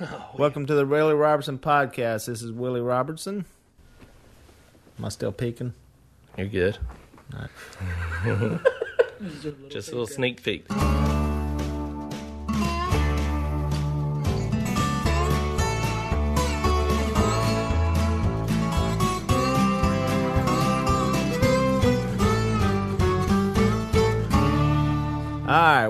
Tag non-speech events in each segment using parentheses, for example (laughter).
Oh, Welcome to the Willie Robertson podcast. This is Willie Robertson. Am I still peeking? You're good. Alright. (laughs) (laughs) Just a little sneak peek.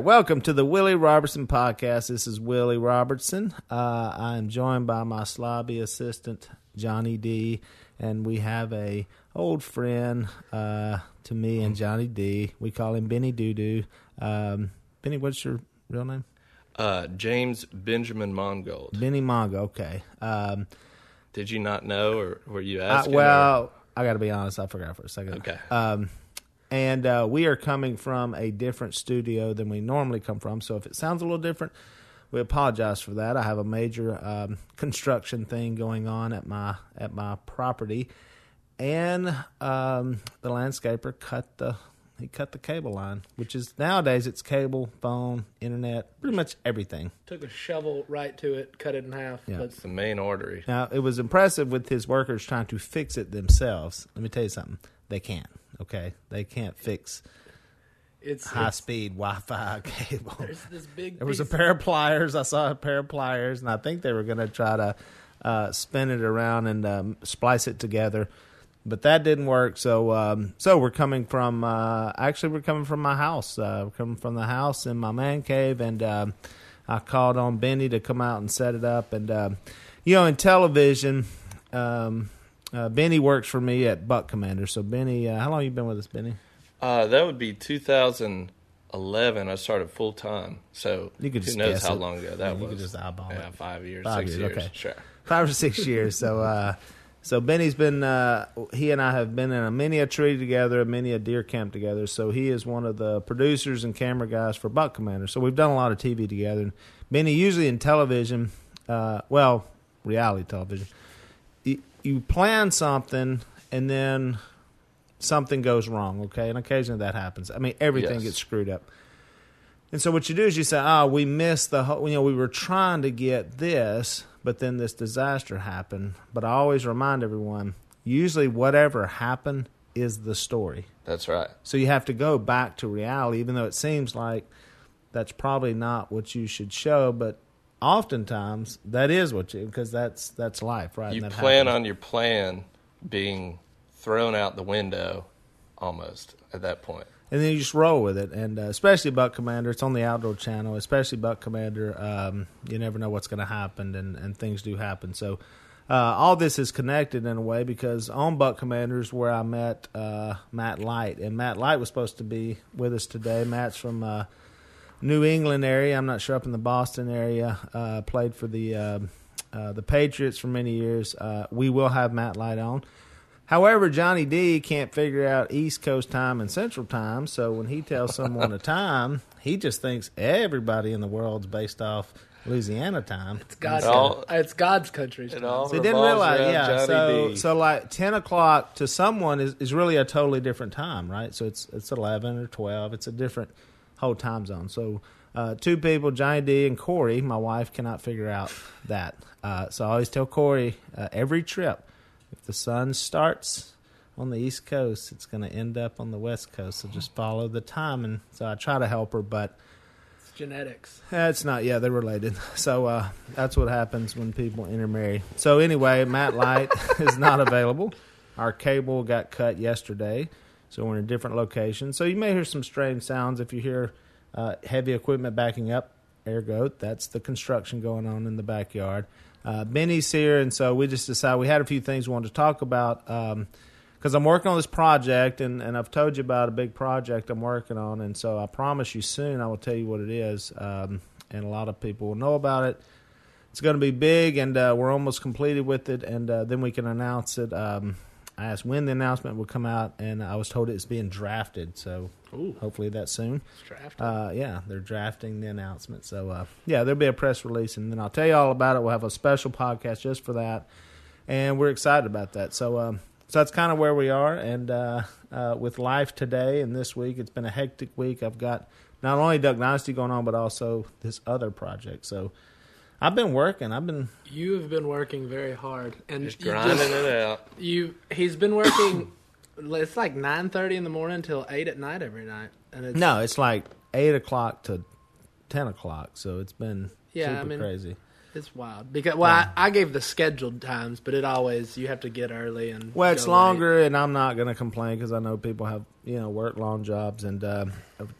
Welcome to the Willie Robertson podcast. This is Willie Robertson. Uh, I am joined by my slobby assistant Johnny D, and we have a old friend uh, to me and Johnny D. We call him Benny Doo Doo. Um, Benny, what's your real name? Uh, James Benjamin Mongold. Benny Mongo. Okay. Um, Did you not know, or were you I, asking? well, I got to be honest. I forgot for a second. Okay. Um, and uh, we are coming from a different studio than we normally come from. So if it sounds a little different, we apologize for that. I have a major um, construction thing going on at my at my property, and um, the landscaper cut the he cut the cable line, which is nowadays it's cable, phone, internet, pretty much everything. Took a shovel right to it, cut it in half. Yeah. But It's the main artery. Now, it was impressive with his workers trying to fix it themselves. Let me tell you something. They can't. Okay, they can't fix it's, high it's- speed Wi Fi (laughs) cable. there's this big. There was a pair of pliers. I saw a pair of pliers, and I think they were going to try to uh, spin it around and um, splice it together, but that didn't work. So, um, so we're coming from. Uh, actually, we're coming from my house. Uh, we're coming from the house in my man cave, and um, I called on Benny to come out and set it up. And um, you know, in television. Um, uh, Benny works for me at Buck Commander. So Benny, uh, how long you been with us, Benny? Uh, that would be 2011. I started full time. So You could who just knows guess how it. long ago that was? You could just eyeball yeah, it. five years, Five six years, years. okay. Sure. (laughs) five or six years. So, uh, so Benny's been uh, he and I have been in a many a tree together, many a deer camp together. So he is one of the producers and camera guys for Buck Commander. So we've done a lot of TV together. And Benny, usually in television, uh, well, reality television, you, plan something and then something goes wrong. Okay, and occasionally that happens. I mean, everything Yes. gets screwed up. And so what you do is you say, "Ah, we missed the whole. You know, we were trying to get this, but then this disaster happened." But I always remind everyone: usually, whatever happened is the story. That's right. So you have to go back to reality, even though it seems like that's probably not what you should show. But oftentimes, that is what you because that's that's life, right? You that plan happens. on your plan being thrown out the window almost at that point. and then you just roll with it. And uh, especially Buck Commander, it's on the Outdoor Channel. Especially Buck Commander, um, you never know what's going to happen, and, and things do happen. So uh, all this is connected in a way because on Buck Commanders where I met uh, Matt Light, and Matt Light was supposed to be with us today. Matt's from uh, New England area. I'm not sure up in the Boston area. Uh, played for the um uh, the Patriots for many years. Uh, we will have Matt Light on. However, Johnny D can't figure out East Coast time and Central time, so when he tells someone a (laughs) time, he just thinks everybody in the world's based off Louisiana time. It's God's. It all- it's God's country. It all They didn't realize, around yeah. Johnny So, D. so like ten o'clock to someone is, is really a totally different time, right? So it's it's eleven or twelve. It's a different whole time zone. So uh, two people, Johnny D and Corey. My wife cannot figure out that. Uh, so I always tell Corey uh, every trip, if the sun starts on the East Coast, it's going to end up on the West Coast. So just follow the time. And so I try to help her, but. It's genetics. It's not. Yeah, they're related. (laughs) So uh, that's what happens when people intermarry. So anyway, Matt Light (laughs) is not available. Our cable got cut yesterday, so we're in a different location. So you may hear some strange sounds if you hear uh, heavy equipment backing up. Ergo, that's the construction going on in the backyard. Uh, Benny's here, and so we just decided we had a few things we wanted to talk about. Um, because I'm working on this project, and, and I've told you about a big project I'm working on, and so I promise you soon I will tell you what it is, um, and a lot of people will know about it. It's going to be big, and uh, we're almost completed with it, and uh, then we can announce it. Um, I asked when the announcement would come out, and I was told it's being drafted, so Ooh, hopefully that's soon. it's drafted. Uh, yeah, they're drafting the announcement. So, uh, yeah, there'll be a press release, and then I'll tell you all about it. We'll have a special podcast just for that, and we're excited about that. So, um, so that's kind of where we are. And uh, uh, with life today and this week, it's been a hectic week. I've got not only Duck Dynasty going on, but also this other project. So, I've been working. I've been You have been working very hard, and Just grinding just- it out. You he's been working. (coughs) it's like nine thirty in the morning until eight at night every night, and it's no. It's like eight o'clock to ten o'clock. So it's been Yeah, super I mean- crazy. It's wild because well, I, I gave the scheduled times, but it always you have to get early and Well, it's go late. longer, and I'm not going to complain because I know people have you know work long jobs, and uh,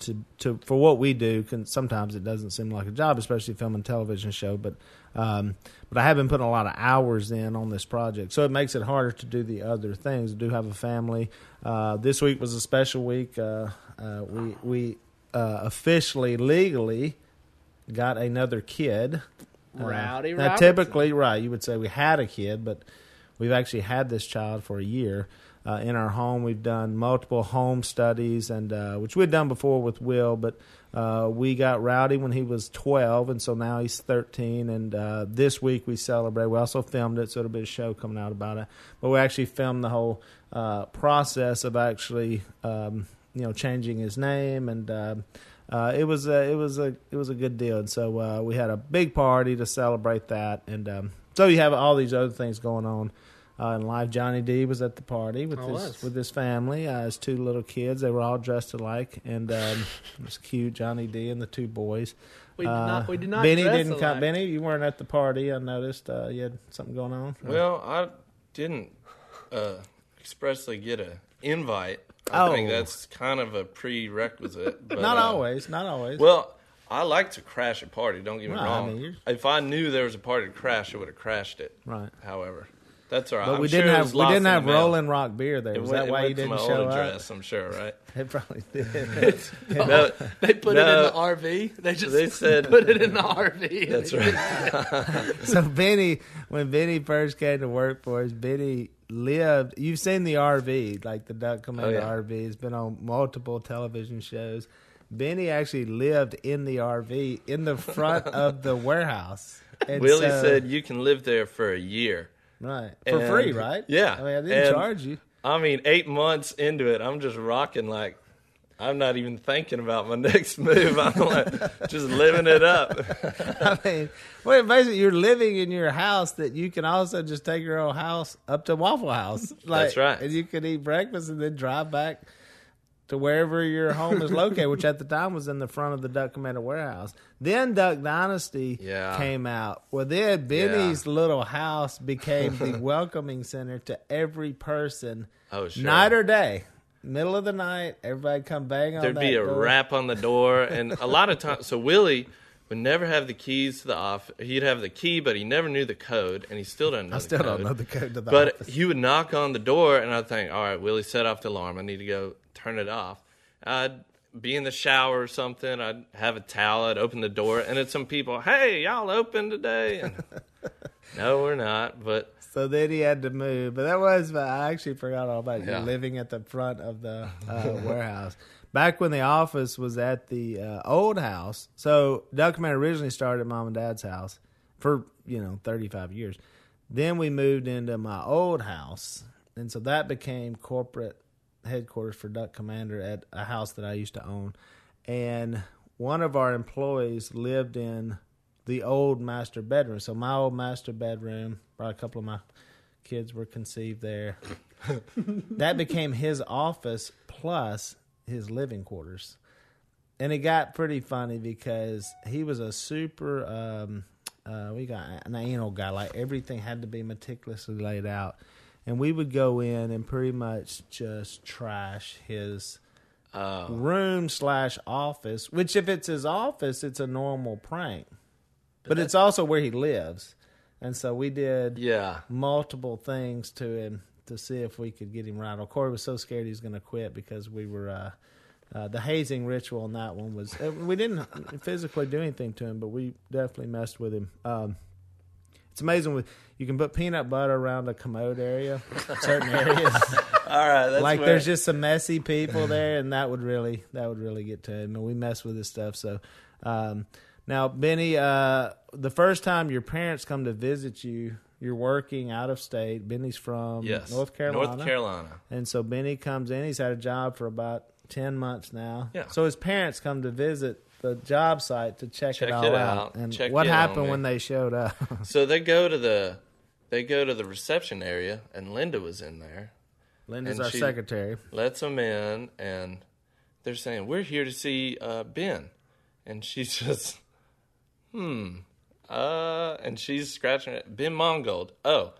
to to for what we do, can sometimes it doesn't seem like a job, especially filming a television show. But um, but I have been putting a lot of hours in on this project, so it makes it harder to do the other things. I do have a family. Uh, this week was a special week. Uh, uh, we we uh, officially legally got another kid. Uh, now, Robertson. typically, right, you would say we had a kid, but we've actually had this child for a year uh, in our home. We've done multiple home studies, and uh, which we'd done before with Will, but uh, we got Rowdy when he was 12, and so now he's 13. And uh, this week we celebrate. We also filmed it, so it'll be a show coming out about it. But we actually filmed the whole uh, process of actually, um, you know, changing his name and. Uh, it was a, it was a it was a good deal, and so uh, we had a big party to celebrate that, and um, so you have all these other things going on uh, in life. Johnny D was at the party with I his was. with his family, uh, his two little kids. They were all dressed alike, and um, it was cute. Johnny D and the two boys. We did Uh, not. We did not. Benny dress didn't come. Benny, you weren't at the party. I noticed uh, you had something going on. Well, I didn't uh, expressly get a invite. I Oh. think that's kind of a prerequisite. (laughs) But, not uh, always, not always. Well, I like to crash a party. Don't get me Right, I wrong. mean, if I knew there was a party to crash, I would have crashed it. right. However, that's all right. But I'm we sure didn't it have we didn't have. Rolling Rock beer there. Was went, that it why went you didn't my show old up? address, I'm sure, (laughs) right? It probably (laughs) did. no, They put No. it in the RV. They just They said- put it in the RV. that's right. so Benny, when Benny first came to work for us, Benny lived. You've seen the RV, like the Duck Commander Oh, yeah. RV. It's been on multiple television shows. Benny actually lived in the RV in the front (laughs) of the warehouse. And Willie so- said you can live there for a year. right for and- free, right? Yeah, I mean, I didn't and- charge you. I mean, eight months into it, I'm just rocking like I'm not even thinking about my (laughs) next move. I'm like just living it up. (laughs) I mean, well, basically, you're living in your house that you can also just take your own house up to Waffle House. Like, That's right. And you can eat breakfast and then drive back to wherever your home is located, which at the time was in the front of the Duck Commander warehouse. Then Duck Dynasty Yeah. came out. Well, then Benny's little house became the (laughs) welcoming center to every person, Oh, sure. night or day. Middle of the night, everybody come bang on the door. There'd be a door. rap on the door, and a lot of times. So Willie would never have the keys to the office. He'd have the key, but he never knew the code, and he still doesn't know. I the still code. don't know the code to the But office. he would knock on the door, and I'd think, all right, Willie, set off the alarm. I need to go turn it off. I'd be in the shower or something. I'd have a towel. I'd open the door, and it's some people, hey, y'all open today? And, (laughs) no, we're not. But So then he had to move. But that was, I actually forgot all about you living at the front of the uh, warehouse. Back when the office was at the uh, old house. So Duck Commander originally started at mom and dad's house for, you know, 35 years. Then we moved into my old house. And so that became corporate headquarters for Duck Commander at a house that I used to own. And one of our employees lived in the old master bedroom. So my old master bedroom, probably a couple of my kids were conceived there. (laughs) that became his office plus his living quarters. And it got pretty funny because he was a super um uh we got an anal guy, like everything had to be meticulously laid out. And we would go in and pretty much just trash his uh, room slash office. Which, if it's his office, it's a normal prank. But it's also where he lives, and so we did yeah, multiple things to him to see if we could get him right. Well, Corey was so scared he was going to quit because we were. Uh, uh, the hazing ritual on that one was uh, we didn't physically do anything to him, but we definitely messed with him. Um, it's amazing with you can put peanut butter around a commode area, certain (laughs) areas all right. That's like where- there's just some messy people there, and that would really that would really get to him. And we mess with this stuff. So um, now, Benny, uh, the first time your parents come to visit you, you're working out of state. Benny's from yes, North Carolina, North Carolina. and so Benny comes in. He's had a job for about ten months now. Yeah. So his parents come to visit the job site to check, Check it all it out. out. And Check what happened when they showed up? (laughs) So they go to the they go to the reception area, and Linda was in there. Linda's our secretary. lets them in, and they're saying, "We're here to see uh, Ben," and she's (laughs) just, "Hmm, uh," and she's scratching it. Ben Mongold. Oh,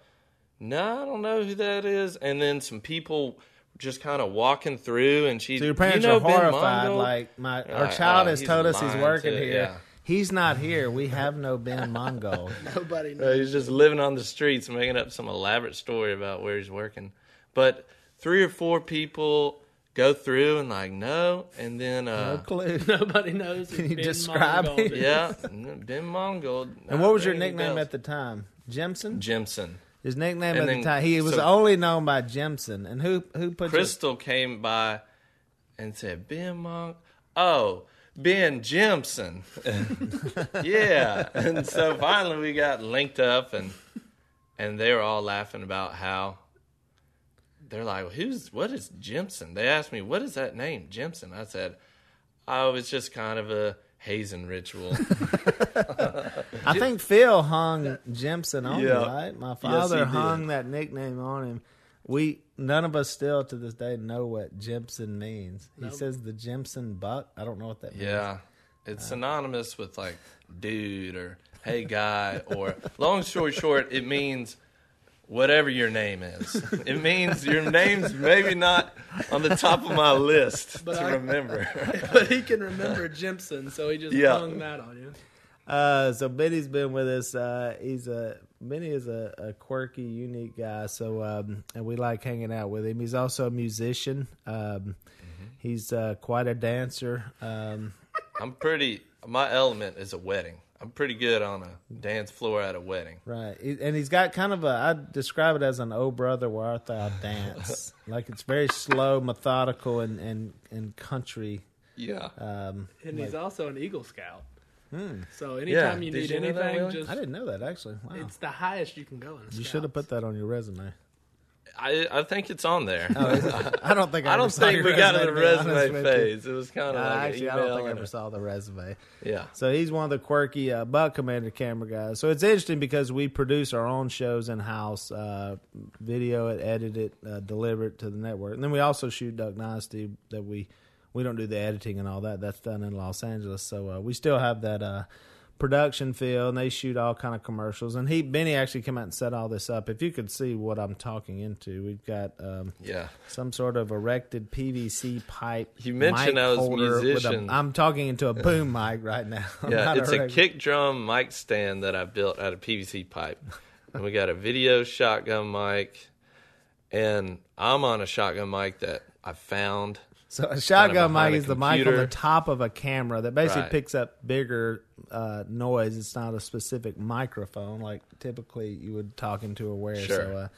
no, I don't know who that is. And then some people just kind of walking through, and she, So your parents you know are horrified. Like my our like, child oh, has he's told us he's working to- here. yeah. He's not here. We have no Ben Mongold. (laughs) Nobody Uh, knows. he's just living on the streets, making up some elaborate story about where he's working. But three or four people go through and like no, and then no uh, clue. (laughs) Nobody knows. who Can you Ben describe Mongold him? yeah, Ben Mongold. And what was your nickname at the time? Jimson. Jimson? His nickname And at then- the time. He was so- only known by Jimson. And who who put your- Crystal came by and said, "Ben Monk, oh." Ben Jimson, (laughs) yeah, and so finally we got linked up, and and they were all laughing about how they're like, "Who's what is Jimson?" They asked me, "What is that name, Jimson?" I said, "Oh, it's just kind of a hazing ritual." (laughs) I think Phil hung Jimson on Yeah. him, right? My father he did. hung that nickname on him. We none of us still to this day know what Jimson means. He says the Jimson buck. I don't know what that means. Yeah, it's synonymous with like dude or hey guy or long story short, it means whatever your name is. It means your name's maybe not on the top of my list (laughs) But to I- remember. (laughs) but he can remember Jimson, so he just Yeah. hung that on you. Uh, so Benny's been with us. Uh, he's a Benny is a, a quirky, unique guy. So um, and we like hanging out with him. He's also a musician. Um, He's uh, quite a dancer. Um, I'm pretty. My element is a wedding. I'm pretty good on a dance floor at a wedding. right, and he's got kind of a. I describe it as an "Oh brother, where art thou?" dance. (laughs) like it's very slow, methodical, and and and country. Yeah. Um, And like- he's also an Eagle Scout. Hmm. So anytime you Did need you know that, anything, just I didn't know that actually. Wow, it's the highest you can go in. you should have put that on your resume. I I think it's on there. Oh? (laughs) I don't think I, I don't think we got to the to be honest resume phase. It was kind Uh, of like actually, I don't think I ever saw the resume. yeah. So he's one of the quirky uh, buck commander camera guys. So it's interesting because we produce our own shows in house, uh, video it, edit it, uh, deliver it to the network, and then we also shoot Duck Dynasty. That we we don't do the editing and all that. That's done in Los Angeles. So uh, we still have that uh, production feel, and they shoot all kind of commercials. And he Benny actually came out and set all this up. If you could see what I'm talking into, we've got. Um, Yeah. some sort of erected PVC pipe. You mentioned mic I was with a- musician. I'm talking into a boom (laughs) mic right now. Yeah, it's a erect- kick drum mic stand that I built out of PVC pipe. And we got a video shotgun mic, and I'm on a shotgun mic that I found. So a shotgun behind mic a is the mic on the top of a camera that basically Right. picks up bigger uh, noise. It's not a specific microphone like typically you would talk into or wear. Sure. So uh,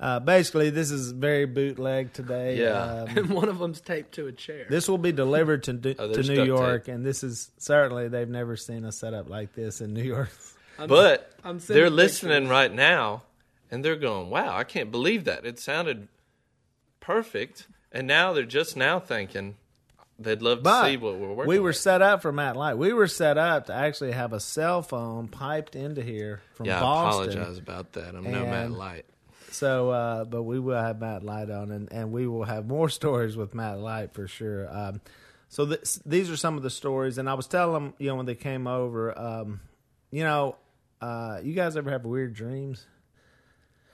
uh, basically, this is very bootleg today. Yeah. Um, (laughs) and one of them's taped to a chair. This will be delivered to (laughs) to Oh, there's New York, tape. and this is certainly they've never seen a setup like this in New York. (laughs) I'm- But I'm they're listening right now, and they're going, "Wow, I can't believe that! It sounded perfect." And now they're just now thinking they'd love to But see what we're working. we were with. set up for Matt Light. We were set up to actually have a cell phone piped into here from yeah, I apologize about that. I'm no Matt Light. So, uh, but we will have Matt Light on, and, and we will have more (laughs) stories with Matt Light for sure. Um, so this, these are some of the stories, and I was telling them, you know, when they came over, um, you know, uh, you guys ever have weird dreams?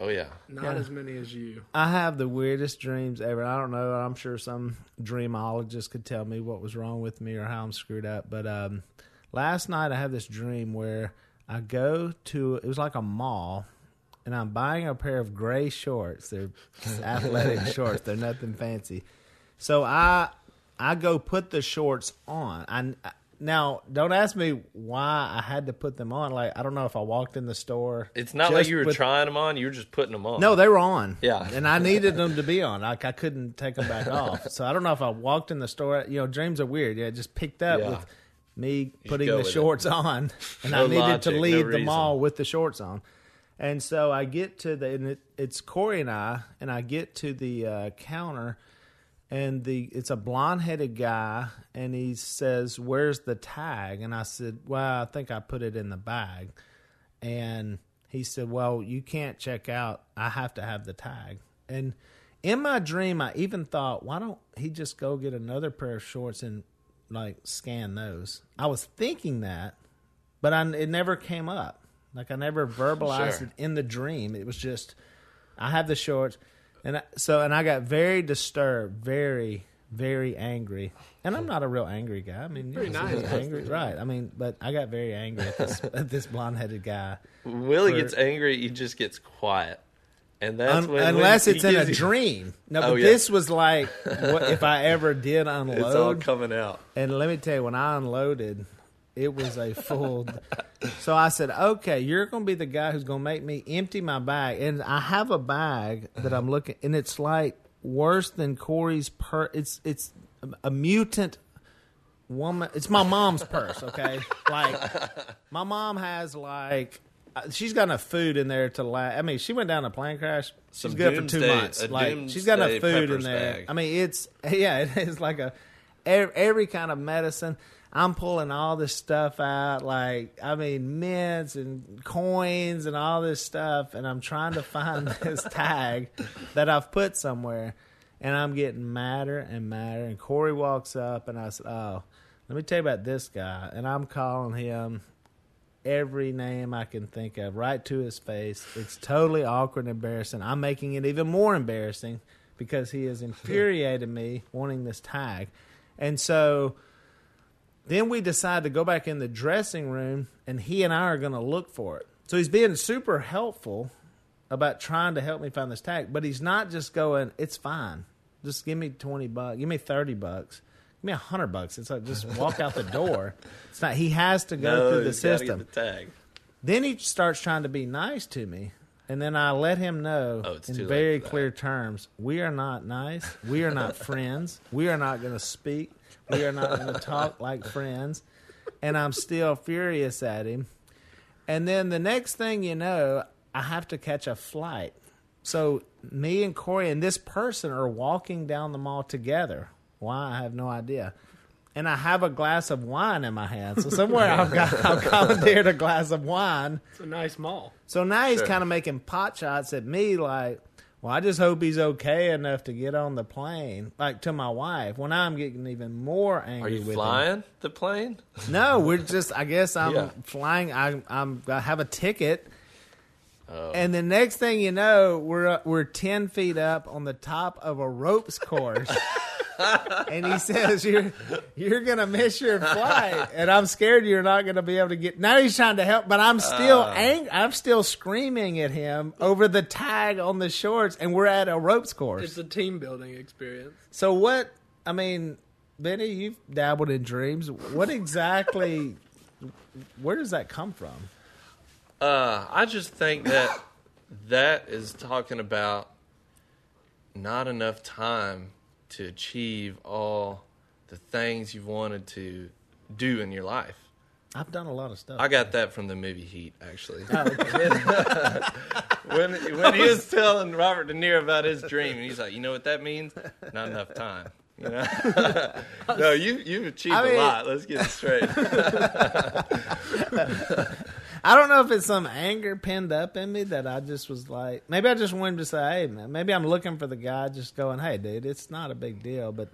Oh yeah, Not Yeah. as many as you. I have the weirdest dreams ever. I don't know. I'm sure some dreamologist could tell me what was wrong with me or how I'm screwed up. But um, last night I had this dream where I go to it was like a mall, and I'm buying a pair of gray shorts. They're athletic (laughs) shorts. They're nothing fancy. So I I go put the shorts on. I now don't ask me why I had to put them on. Like I don't know if I walked in the store. it's not like you were with- trying them on; you were just putting them on. no, they were on. Yeah. and I needed them to be on. Like I couldn't take them back (laughs) off. So I don't know if I walked in the store. You know, dreams are weird. Yeah, just picked up Yeah. with me putting the with it. shorts (laughs) on, and No I needed logic, to no leave the mall with the shorts on. And so I get to the, and it, it's Corey and I, and I get to the uh, counter, and the it's a blonde headed guy, and he says, "Where's the tag?" And I said, "Well, I think I put it in the bag." And he said, "Well, you can't check out. I have to have the tag." And in my dream, I even thought, "Why don't he just go get another pair of shorts and like scan those?" I was thinking that, but I, it never came up. Like I never verbalized Sure. it in the dream. It was just, I have the shorts, and I, so and I got very disturbed, very very angry. And I'm not a real angry guy. I mean, Pretty you know, nice. angry, right? I mean, but I got very angry at this at this blonde headed guy. Willie For- gets angry, he just gets quiet, and that's Un- when unless when it's in a you- dream. No, Oh, but yeah. this was like what, if I ever did unload. (laughs) It's all coming out. And let me tell you, when I unloaded, it was a full. (laughs) so I said, "Okay, you're going to be the guy who's going to make me empty my bag." And I have a bag that I'm looking, and it's like worse than Corey's per. It's it's a mutant woman. It's my mom's purse. Okay, (laughs) like my mom has like. uh, She's got enough food in there to last. I mean, she went down a plane crash. She's Some good for two months. Like she's got enough food in there. bag. I mean, it's (laughs) yeah, it is like a every, every kind of medicine. I'm pulling all this stuff out, like I mean, mints and coins and all this stuff, and I'm trying to find (laughs) this tag that I've put somewhere, and I'm getting madder and madder. And Corey walks up, and I said, "Oh, let me tell you about this guy," and I'm calling him every name I can think of right to his face. It's totally awkward and embarrassing. I'm making it even more embarrassing because he has (laughs) infuriated me wanting this tag. And so then we decide to go back in the dressing room and he and I are going to look for it. So he's being super helpful about trying to help me find this tag, but he's not just going, it's fine. Just give me 20 bucks, give me 30 bucks. Give me a hundred bucks. It's like just walk out the door. (laughs) It's not. He has to go No, through the system. Get the tag. Then he starts trying to be nice to me. And then I let him know Oh, in very clear terms we are not nice. We are not (laughs) friends. We are not going to speak. We are not going to talk like friends. And I'm still furious at him. And then the next thing you know, I have to catch a flight. So me and Corey and this person are walking down the mall together. Why? I have no idea. And I have a glass of wine in my hand. So somewhere I've got (laughs) I've commandeered (laughs) a glass of wine. It's a nice mall. So now he's Sure. kind of making pot shots at me, like, well, I just hope he's okay enough to get on the plane, like to my wife. When I'm getting even more angry. Are you with flying the plane? (laughs) No, we're just. I guess I'm Yeah. flying. I, I'm. I have a ticket, Oh. and the next thing you know, we're we're ten feet up on the top of a ropes course. (laughs) and he says you're you're gonna miss your flight, and I'm scared you're not gonna be able to get. Now he's trying to help, but I'm still Uh. ang- I'm still screaming at him over the tag on the shorts, and we're at a ropes course. It's a team building experience. so what? I mean, Benny, you've dabbled in dreams. What exactly? Where does that come from? Uh, I just think that that is talking about not enough time to achieve all the things you've wanted to do in your life. I've done a lot of stuff. I got that from the movie Heat, actually. Oh, okay. (laughs) when when he was telling Robert De Niro about his dream, and he's like, "You know what that means? Not enough time." You know? (laughs) no, you you've achieved I a mean- lot. Let's get it straight. (laughs) I don't know if it's some anger pinned up in me that I just was like, maybe I just wanted to say, hey, man, maybe I'm looking for the guy just going, hey, dude, it's not a big deal. But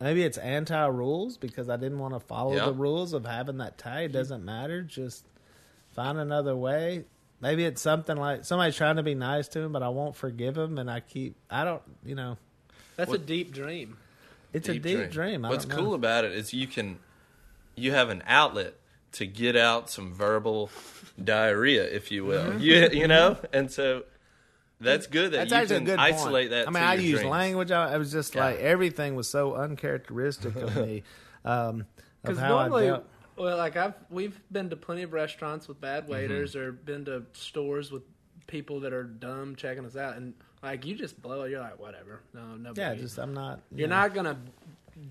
maybe it's anti rules because I didn't want to follow Yeah. the rules of having that tie. It mm-hmm. doesn't matter. Just find another way. Maybe it's something like somebody's trying to be nice to him, but I won't forgive him. And I keep, I don't, you know, That's What- a deep dream. it's a deep dream. I What's don't know. cool about it is you can you have an outlet to get out some verbal (laughs) diarrhea, if you will. Mm-hmm. You you know, and so that's good that That's you actually can a good isolate that. I mean, to I your use dreams. language. I, I was just Yeah. like everything was so uncharacteristic of me. (laughs) Um, of Because how I normally, dealt. well, like I've we've been to plenty of restaurants with bad Mm-hmm. waiters, or been to stores with people that are dumb checking us out, and like you just blow it. You're like, whatever. No, no. Yeah, biggie. just I'm not. you you're know. not gonna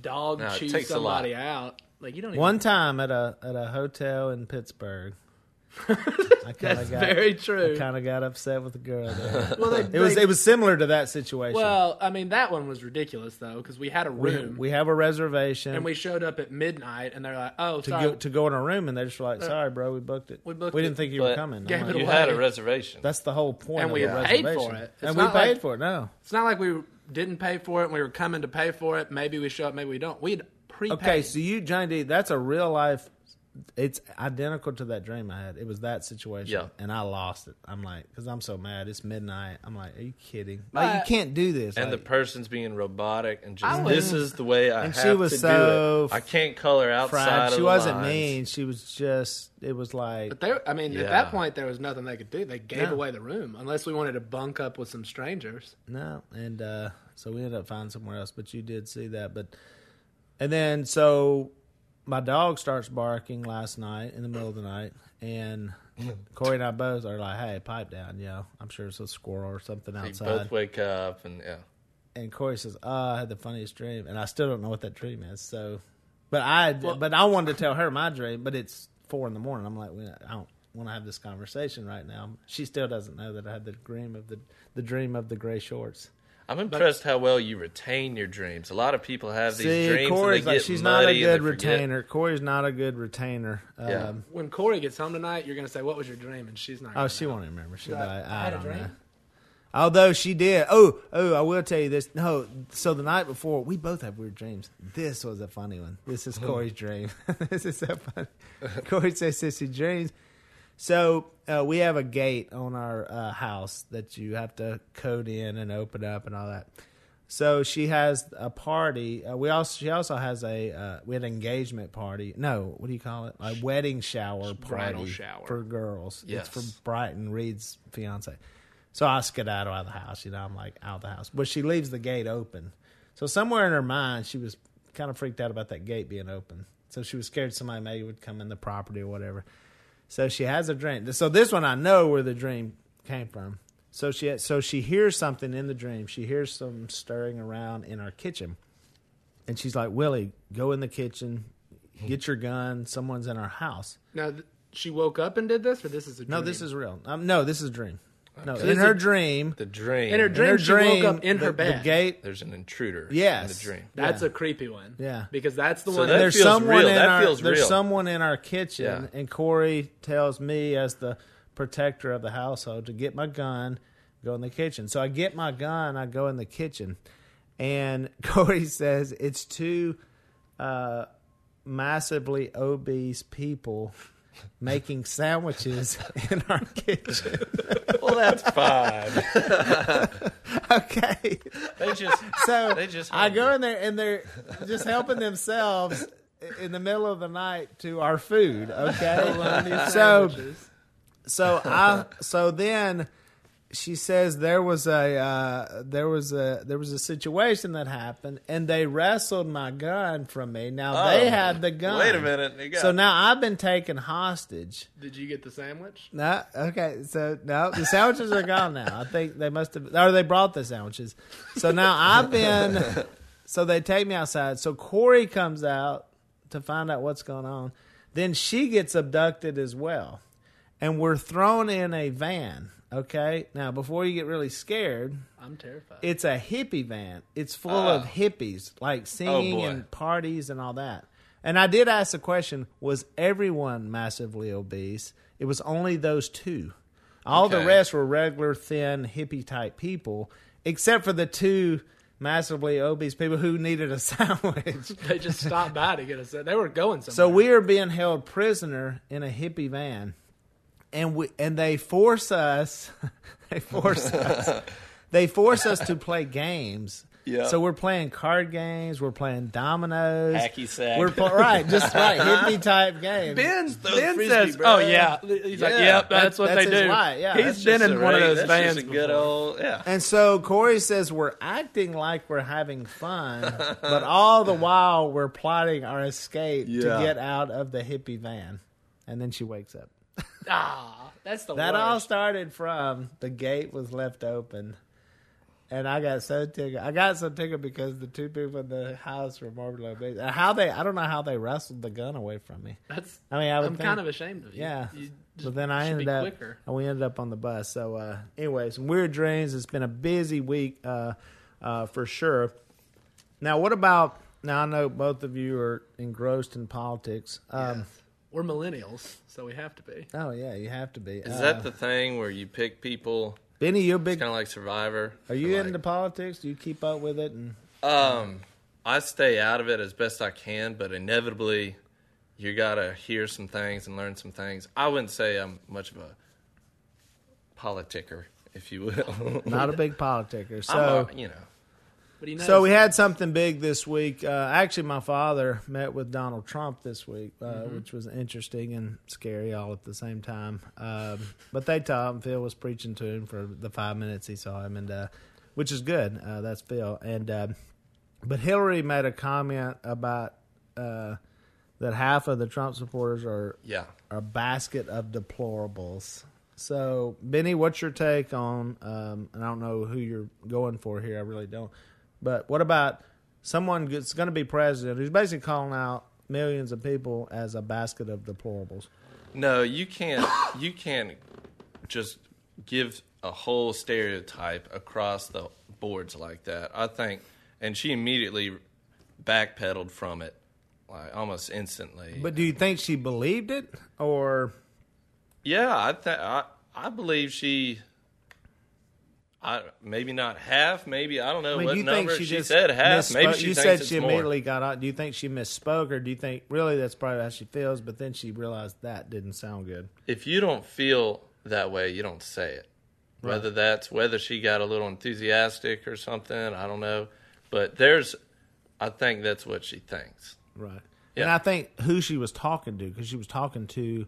dog No, chew takes a somebody out. Like you don't. Even, One time at a at a hotel in Pittsburgh, (laughs) I kind That's of got very true. kind of got upset with the girl. There. (laughs) well, they, It was it was similar to that situation. well, I mean, that one was ridiculous though because we had a room we have a reservation and we showed up at midnight, and they're like, "Oh, to sorry, go to go in a room, and they're just like, uh, "Sorry, bro, we booked it. we booked We didn't it, think you were coming." Gave like, it You had a reservation. That's the whole point. And of we a paid for it. It's and we paid like- for it. No, It's not like we didn't pay for it and we were coming to pay for it. Maybe we show up, maybe we don't. We'd prepaid. okay. So you, Johnny D, that's a real life. It's identical to that dream I had. It was that situation, Yeah. and I lost it. I'm like, because I'm so mad. It's midnight. I'm like, are you kidding? Like, you can't do this. and the person's being robotic and just was- this is the way I And have she was to so do it. I can't color outside fried. of She the wasn't lines. mean. She was just. It was like But there, I mean, at that point, there was nothing they could do. They gave No. away the room unless we wanted to bunk up with some strangers. No, and uh, so we ended up finding somewhere else. But you did see that, but and then so my dog starts barking last night in the middle of the night, and (laughs) Corey and I both are like, "Hey, pipe down!" You know, I'm sure it's a squirrel or something They outside. both wake up and yeah. And Corey says, "Oh, I had the funniest dream," and I still don't know what that dream is. So, but I Well- but I wanted to tell her my dream, but it's four in the morning. I'm like, I don't want to have this conversation right now. She still doesn't know that I had the dream of the the dream of the gray shorts. I'm impressed how well you retain your dreams. A lot of people have these See, dreams Corey's and they like, get she's not a good and they forget. retainer. Corey's not a good retainer. Yeah. Um, When Corey gets home tonight, you're going to say, "What was your dream?" And she's not. oh, gonna she know. won't remember. She'll She's be like, like, "I I had a don't dream." know. Although she did. Oh, oh, I will tell you this. No, so the night before, we both have weird dreams. This was a funny one. This is Corey's dream. (laughs) this is so funny. Corey says sissy dreams. So uh, we have a gate on our uh, house that you have to code in and open up and all that. So she has a party. Uh, we also she also has a uh, we had an engagement party. No, what do you call it? A wedding shower party shower. for girls. Yes. It's for Brighton Reed's fiance. So I skedaddle out of the house. You know, I'm like out of the house, but she leaves the gate open. So somewhere in her mind, she was kind of freaked out about that gate being open. So she was scared somebody maybe would come in the property or whatever. So she has a dream. So this one I know where the dream came from. So she so she hears something in the dream. She hears some stirring around in our kitchen, and she's like, "Willie, go in the kitchen, get your gun. Someone's in our house." Now, th- she woke up and did this, or this is a dream? No, this is real. Um, no, this is a dream. No, in her is- dream, The dream. In her in dream, she dream, woke up in the, her bed. The gate. There's an intruder Yes. in the dream. That's Yeah. a creepy one. Yeah. because that's the So one. that That there's feels someone real. in That our feels there's real. someone in our kitchen, Yeah. and Corey tells me as the protector of the household to get my gun, go in the kitchen. So I get my gun, I go in the kitchen, and (laughs) Corey says it's two uh, massively obese people making sandwiches (laughs) in our kitchen. Well, that's fine. (laughs) okay. they just So They just I go in there and they're just helping themselves in the middle of the night to our food. Okay, so so I so then she says there was a uh, there was a there was a situation that happened and they wrestled my gun from me. Now they Oh, had the gun. Wait a minute. Got- So now I've been taken hostage. Did you get the sandwich? No, okay. So no, the sandwiches are gone now. I think they must have, or they brought the sandwiches. So now I've been. So they take me outside. So Corey comes out to find out what's going on. Then she gets abducted as well, and we're thrown in a van. Okay. Now before you get really scared, I'm terrified. it's a hippie van. It's full Ah. of hippies, like singing boy. and parties and all that. And I did ask the question: Was everyone massively obese? It was only those two. All the rest were regular, thin, hippie type people, except for the two massively obese people who needed a (laughs) sandwich. (laughs) they just stopped by to get us. They were going somewhere. So we are being held prisoner in a hippie van, and we and they force us. (laughs) they force us. (laughs) They force us to play games. Yeah. So we're playing card games. We're playing dominoes. Hacky sack. We're pl- right, just (laughs) right, hippie type games. Ben, throw ben frisbee, says, bro. "Oh yeah." He's like, "Yep, that's, that's- what that's they his do." life, yeah. He's That's been in a one of those that's vans just a good before. old yeah. And so Corey says we're acting like we're having fun, but all the while we're plotting our escape Yeah. to get out of the hippie van. And then she wakes up. Ah, that's the That worst. all started from the gate was left open, and I got so tickled. I got so tickled because the two people in the house were morbidly obese. How they? I don't know how they wrestled the gun away from me. That's. I mean, I think, kind of ashamed of you. Yeah. You But then I ended up, quicker. and we ended up on the bus. So, uh, anyway, some weird dreams. It's been a busy week, uh, uh, for sure. Now, what about? Now, I know both of you are engrossed in politics. Um, Yes. We're millennials, so we have to be. Oh yeah, you have to be. Is Uh, that the thing where you pick people? Benny? You a It's big? kind of like Survivor. Are you Like, into politics? Do you keep up with it? And Um, I stay out of it as best I can, but inevitably, you gotta hear some things and learn some things. I wouldn't say I'm much of a politicker, if you will. not a big (laughs) politicker. I'm So, a- you know, But he knows. So we had something big this week. Uh, actually, my father met with Donald Trump this week, uh, Mm-hmm. which was interesting and scary all at the same time. Um, but they taught him. Phil was preaching to him for the five minutes he saw him, and uh, which is good. Uh, that's Phil. And uh, but Hillary made a comment about uh, that half of the Trump supporters are yeah. a basket of deplorables. So, Benny, what's your take on? Um, and I don't know who you're going for here. I really don't. But what about someone that's going to be president who's basically calling out millions of people as a basket of deplorables? No, you can't. You can't just give a whole stereotype across the boards like that. I think, and she immediately backpedaled from it, like almost instantly. But do you think she believed it, or Yeah, I think I I believe she. I maybe not half, maybe I don't know I mean, what do you number think she, she, just said half. Maybe she you said she more. immediately got out. Do you think she misspoke, or do you think really that's probably how she feels? But then she realized that didn't sound good. If you don't feel that way, you don't say it. Whether that's whether she got a little enthusiastic or something, I don't know. But there's, I think that's what she thinks. Right. And I think who she was talking to, because she was talking to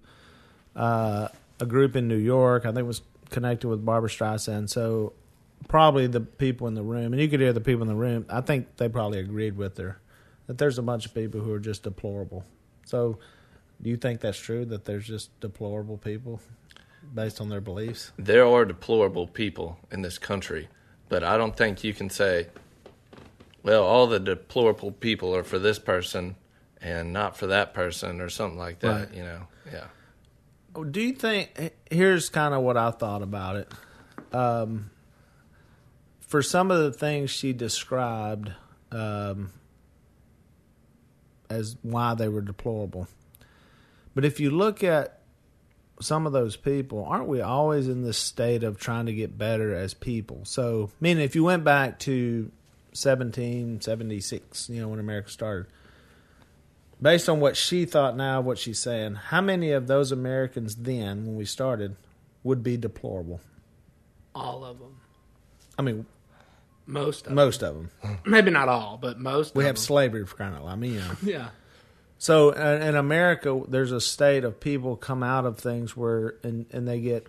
uh, a group in New York. I think it was connected with Barbra Streisand. So probably the people in the room, and you could hear the people in the room. I think they probably agreed with her that there's a bunch of people who are just deplorable. So, do you think that's true? That there's just deplorable people based on their beliefs? There are deplorable people in this country, but I don't think you can say, well, all the deplorable people are for this person and not for that person or something like that. Right. You know, yeah. Do you think? Here's kind of what I thought about it. Um, for some of the things she described um, as why they were deplorable, but if you look at some of those people, aren't we always in this state of trying to get better as people? So, I meaning if you went back to 1776, you know, when America started, based on what she thought now, what she's saying, how many of those Americans then, when we started, would be deplorable? All of them. I mean, Most of most of them. them. Maybe not all, but most We have them. slavery for crying out loud. I mean, you (laughs) know. Yeah. So uh, in America, there's a state of people come out of things where and and they get,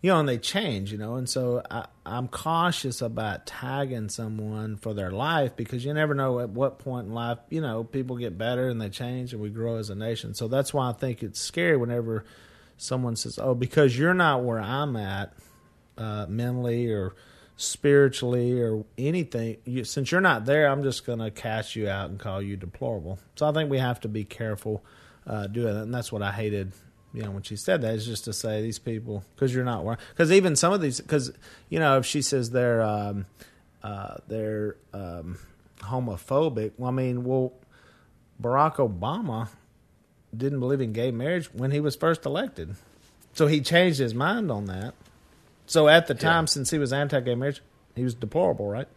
you know, and they change, you know, and so I, I'm cautious about tagging someone for their life because you never know at what point in life, you know, people get better and they change and we grow as a nation. So that's why I think it's scary whenever someone says, "Oh, because you're not where I'm at uh, mentally or." Spiritually or anything you, since you're not there i'm just going to cast you out and call you deplorable. So i think we have to be careful uh, doing that and that's what i hated you know when she said that is just to say these people because you're not because even some of these because you know if she says they're um, uh, they're um, homophobic well i mean well barack obama didn't believe in gay marriage when he was first elected. So he changed his mind on that so at the time, Yeah. since he was anti-gay marriage, he was deplorable, right?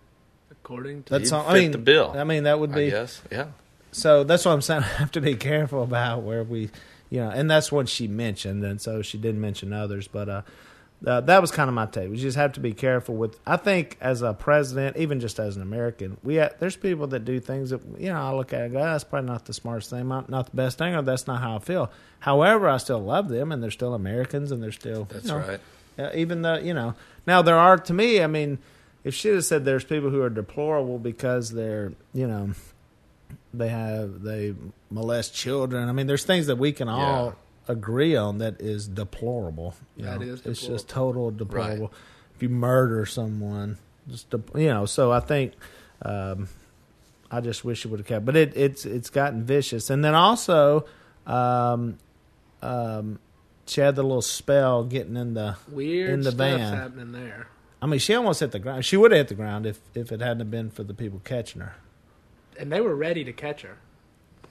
According to That's all. I mean, the bill. I mean, that would be guess, yeah. so. That's what I'm saying. (laughs) I have to be careful about where we, you know, and that's what she mentioned, and so she didn't mention others, but uh, uh, that was kind of my take. We just have to be careful with. I think as a president, even just as an American, we ha there's people that do things that you know I look at and go, "Ah, that's probably not the smartest thing, not, not the best thing, or that's not how I feel. However, I still love them, and they're still Americans, and they're still That's you know, right. Uh, even though you know, now there are to me. I mean, if she had said there's people who are deplorable because they're you know they have they molest children. I mean, there's things that we can all agree on that is deplorable. you That know. is It's just total deplorable. If you murder someone, Just to, you know, so I think um, I just wish it would have kept. But it, it's it's gotten vicious, and then also. Um, um, she had the little spell getting in the Weird in the stuff's van. happening there. I mean, she almost hit the ground. She would have hit the ground if if it hadn't been for the people catching her. And they were ready to catch her,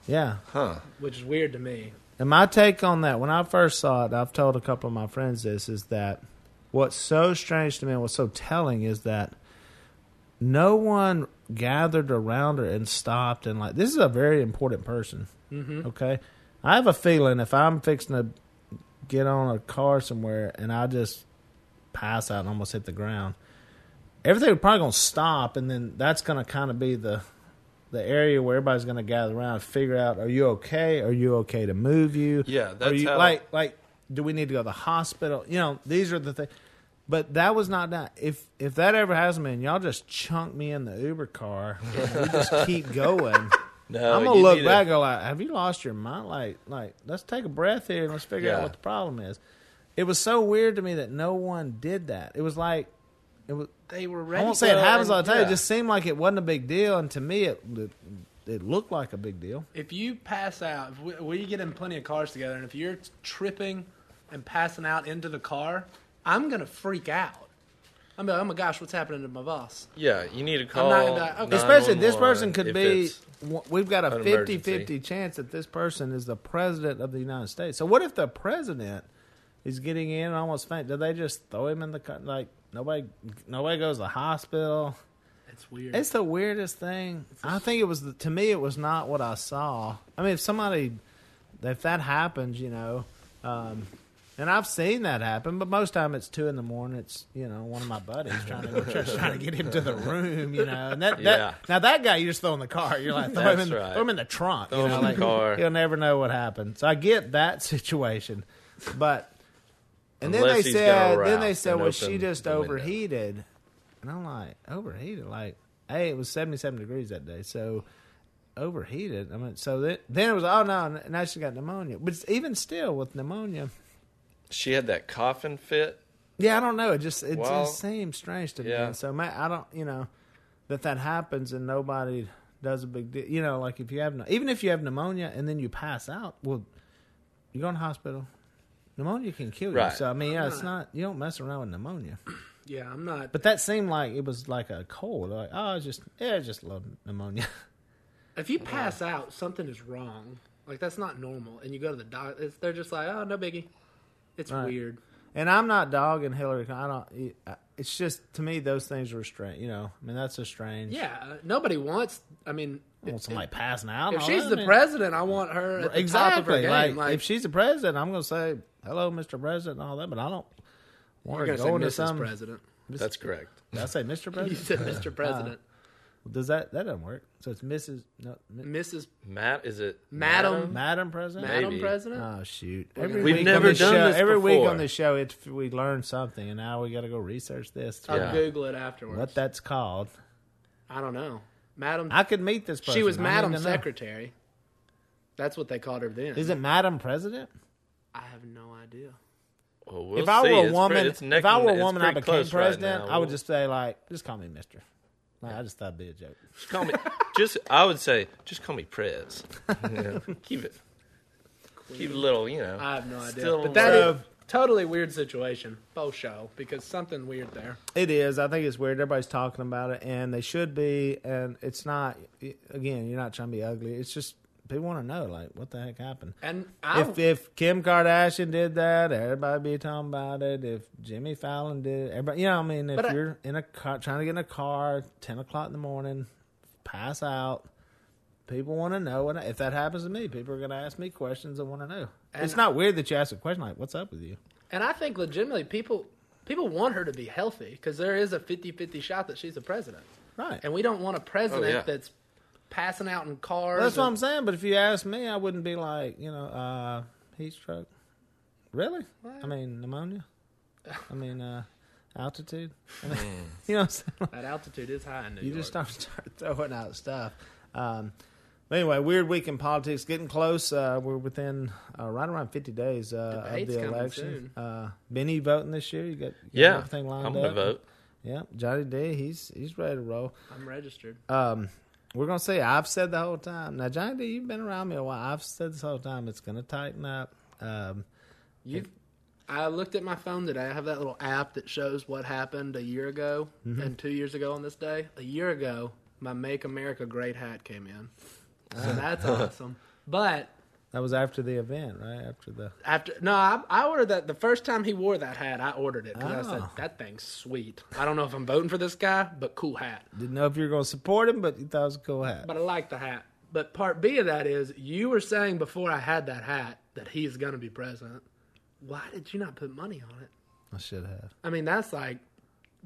Yeah. Huh. which is weird to me. And my take on that, when I first saw it, I've told a couple of my friends this, is that what's so strange to me and what's so telling is that no one gathered around her and stopped and like this is a very important person. Mm-hmm. Okay, I have a feeling if I'm fixing to get on a car somewhere and I just pass out and almost hit the ground, everything would probably gonna stop, and then that's gonna kind of be the the area where everybody's gonna gather around and figure out: Are you okay? Are you okay to move you? Yeah, Are that's you how- like like? Do we need to go to the hospital? You know, these are the things. But that was not that. If if that ever has been, y'all just chunk me in the Uber car. We just keep going. (laughs) No, I'm gonna look back and go like, have you lost your mind? Like, like, let's take a breath here and let's figure out what the problem is. It was so weird to me that no one did that. It was like, it was. They were I ready. won't say it to- happens all the time. yeah. It just seemed like it wasn't a big deal, and to me, it it, it looked like a big deal. If you pass out, if we, we get in plenty of cars together, and if you're tripping and passing out into the car, I'm gonna freak out. I'm like, oh my gosh, what's happening to my boss? Yeah, you need to call. not gonna die. Okay. Especially this person could if be. it's- We've got a an 50 emergency. 50 chance that this person is the president of the United States. So, what if the president is getting in and almost faint? Do they just throw him in the car? Like, nobody nobody goes to the hospital? It's weird. It's the weirdest thing. I think it was, the, to me, it was not what I saw. I mean, if somebody, if that happens, you know, um, and I've seen that happen, but most time it's two in the morning. It's you know one of my buddies trying to just trying to get him to the room, you know. And that, that Yeah. now that guy you just throw in the car. You're like throw him in, right. throw him in the trunk. Throw you him know, in the like, car. He'll never know what happened. So I get that situation, but and then they he's got a said then they said well she just the window. overheated, and I'm like overheated like hey it was 77 degrees that day so overheated. I mean so then then it was oh no now she got pneumonia, but even still with pneumonia. She had that coffin fit. Yeah, I don't know. It just it Well, just seems strange to me. yeah. And so ma I don't, you know, that that happens and nobody does a big deal. You know, like if you have no- even if you have pneumonia and then you pass out, well, you go in the hospital. Pneumonia can kill you. Right. So I mean, yeah, I'm it's not- not you don't mess around with pneumonia. (clears throat) yeah, I'm not. But that seemed like it was like a cold. Like oh, it's just yeah, it's just a little pneumonia. (laughs) If you pass out, something is wrong. Like that's not normal. And you go to the doctor, they're just like, oh, no biggie. It's Right. weird. And I'm not dogging Hillary. I don't. It's just to me those things are strange. You know, I mean that's a strange. Yeah, uh, nobody wants. I mean, I want somebody passing out. if she's that. I the mean- president, I want her at the top of her exactly. game. Like, Like, if she's the president, I'm going to say hello, Mr. President, and all that. But I don't want you're gonna say going to some. President. That's correct. Did I say Mr. President? (laughs) you said Mr. President. (laughs) Does that that doesn't work? So it's Mrs. No, mi- Mrs. Matt, is it Madam- Madam President. Maybe. Madam President. Oh shoot! We're Every gonna- We've week never on this done show, this Every week before. on this show, it's we learn something, and now we got to go research this. I'll Yeah. Google it afterwards. What that's called? I don't know. Madam. I could meet this person. she was I need Madam to know. Secretary. That's what they called her then. Is it Madam President? I have no idea. Well, we'll if I see. were a It's woman, pretty- it's neck if I and- were a it's woman, I pretty became close right president. now. I would We'll- just say like, just call me Mister. Like, I just thought it'd be a joke. Just call me. just I would say, just call me Prez. You know, keep it. Keep it a little. You know. I have no idea. Still but that is rough. totally weird situation. Both show because something weird there. It is. I think it's weird. Everybody's talking about it, and they should be. And it's not. Again, you're not trying to be ugly. It's just people want to know, like, what the heck happened. And I, If if Kim Kardashian did that, everybody be talking about it. If Jimmy Fallon did, it, everybody, you know, what I mean, if you're in a car trying to get in a car, ten o'clock in the morning, pass out. People want to know, and if that happens to me, people are going to ask me questions and want to know. And- it's not weird that you ask a question like, "What's up with you?" and I think legitimately people people want her to be healthy because there is a 50-50 shot that she's the president, Right. and we don't want a president Oh, yeah. that's passing out in cars. That's what I'm saying. But if you ask me, I wouldn't be like, you know, uh, heat stroke. Really? I mean, pneumonia. I mean, uh, altitude. I (laughs) mean, (laughs) you know, what I'm saying? That altitude is high in New you York. just start, (laughs) start throwing out stuff. Um, but anyway, weird week in politics. Getting close. Uh, we're within uh, right around 50 days uh, of the election. soon. Uh, Benny voting this year. You got, you got yeah, everything lined I'm up. gonna vote. Yeah, Johnny D. He's he's ready to roll. I'm registered. Um, we're gonna say I've said the whole time. Now, Johnny D, you've been around me a while. I've said this whole time. It's gonna tighten up. Um, You, I looked at my phone today. I have that little app that shows what happened a year ago Mm-hmm. and two years ago on this day. A year ago, my "Make America Great" hat came in, so (laughs) that's awesome. But that was after the event, right? After the after no, I, I ordered that the first time he wore that hat. I ordered it because I said Oh. that thing's sweet. I don't know if I'm voting for this guy, but cool hat. didn't know if you were gonna support him, but you thought it was a cool hat. But I like the hat. But part B of that is you were saying before I had that hat that he's going to be president. Why did you not put money on it? I should have. I mean, that's like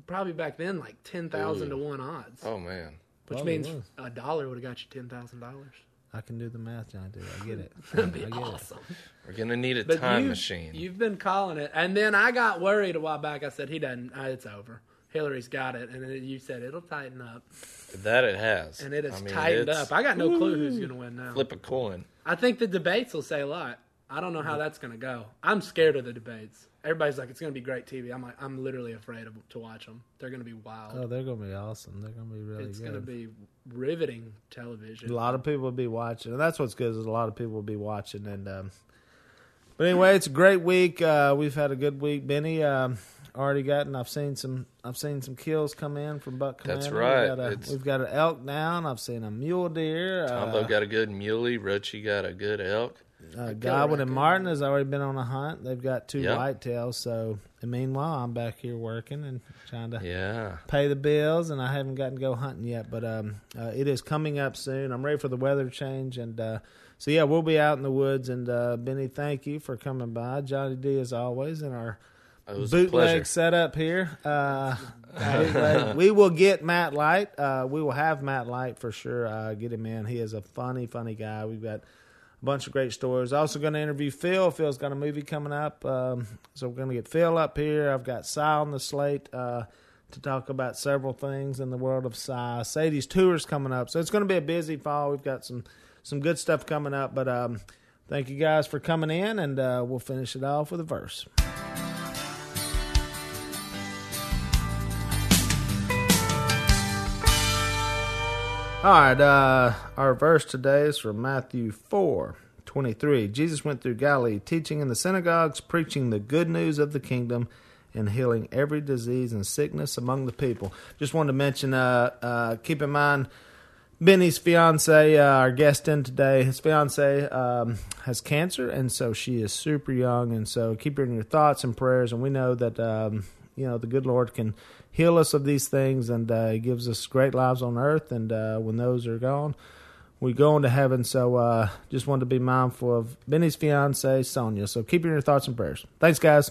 probably back then like ten thousand to one odds, Oh man. which Probably means was. a dollar would have got you ten thousand dollars. I can do the math, Johnny D. I get it. (laughs) That'd be I get it. awesome. We're gonna need a But time you, machine. You've been calling it, and then I got worried a while back. I said he doesn't. Uh, it's over. Hillary's got it, and then you said it'll tighten up, that it has. and it has I mean, tightened up. I got no clue who's going to win now. flip a coin. I think the debates will say a lot. I don't know how that's going to go. I'm scared of the debates. Everybody's like, it's going to be great TV. I'm like, I'm literally afraid of, to watch them. They're going to be wild. Oh, they're gonna be awesome. They're gonna be really it's good. going to be riveting television. A lot of people will be watching, and that's what's good. Is a lot of people will be watching, and um, but anyway, it's a great week. Uh, we've had a good week. Benny um, already gotten. I've seen some. I've seen some kills come in from Buck Commander. That's right. We've got, a, we've got an elk down. I've seen a mule deer. Tombo Uh, got a good muley. Rochi got a good elk. Uh, Godwin and. Martin has already been on a hunt. They've got two Yep. whitetails. So, and meanwhile, I'm back here working and trying to Yeah. pay the bills, and I haven't gotten to go hunting yet. But um, uh, it is coming up soon. I'm ready for the weather change, and uh, so yeah, we'll be out in the woods. And uh, Benny, thank you for coming by. Johnny D, as always, in our It was a bootleg setup here. Uh, (laughs) bootleg. we will get Matt Light. Uh, we will have Matt Light for sure. Uh, get him in. He is a funny, funny guy. We've got a bunch of great stories. Also going to interview Phil. Phil's got a movie coming up, um, so we're going to get Phil up here. I've got Si on the slate uh, to talk about several things in the world of Si. Sadie's tour's coming up, so it's going to be a busy fall. We've got some some good stuff coming up, but um, thank you guys for coming in, and uh, we'll finish it off with a verse. All right, uh, our verse today is from Matthew 4 23. Jesus went through Galilee, teaching in the synagogues, preaching the good news of the kingdom, and healing every disease and sickness among the people. Just wanted to mention, uh, uh, keep in mind, Benny's fiance, uh, our guest in today, his fiance um, has cancer, and so she is super young. And so keep her in your thoughts and prayers. And we know that um, you know the good Lord can heal us of these things, and uh, gives us great lives on earth. And uh, when those are gone, we go into heaven. So uh, just wanted to be mindful of Benny's fiance, Sonia. So keep in your thoughts and prayers. Thanks, guys.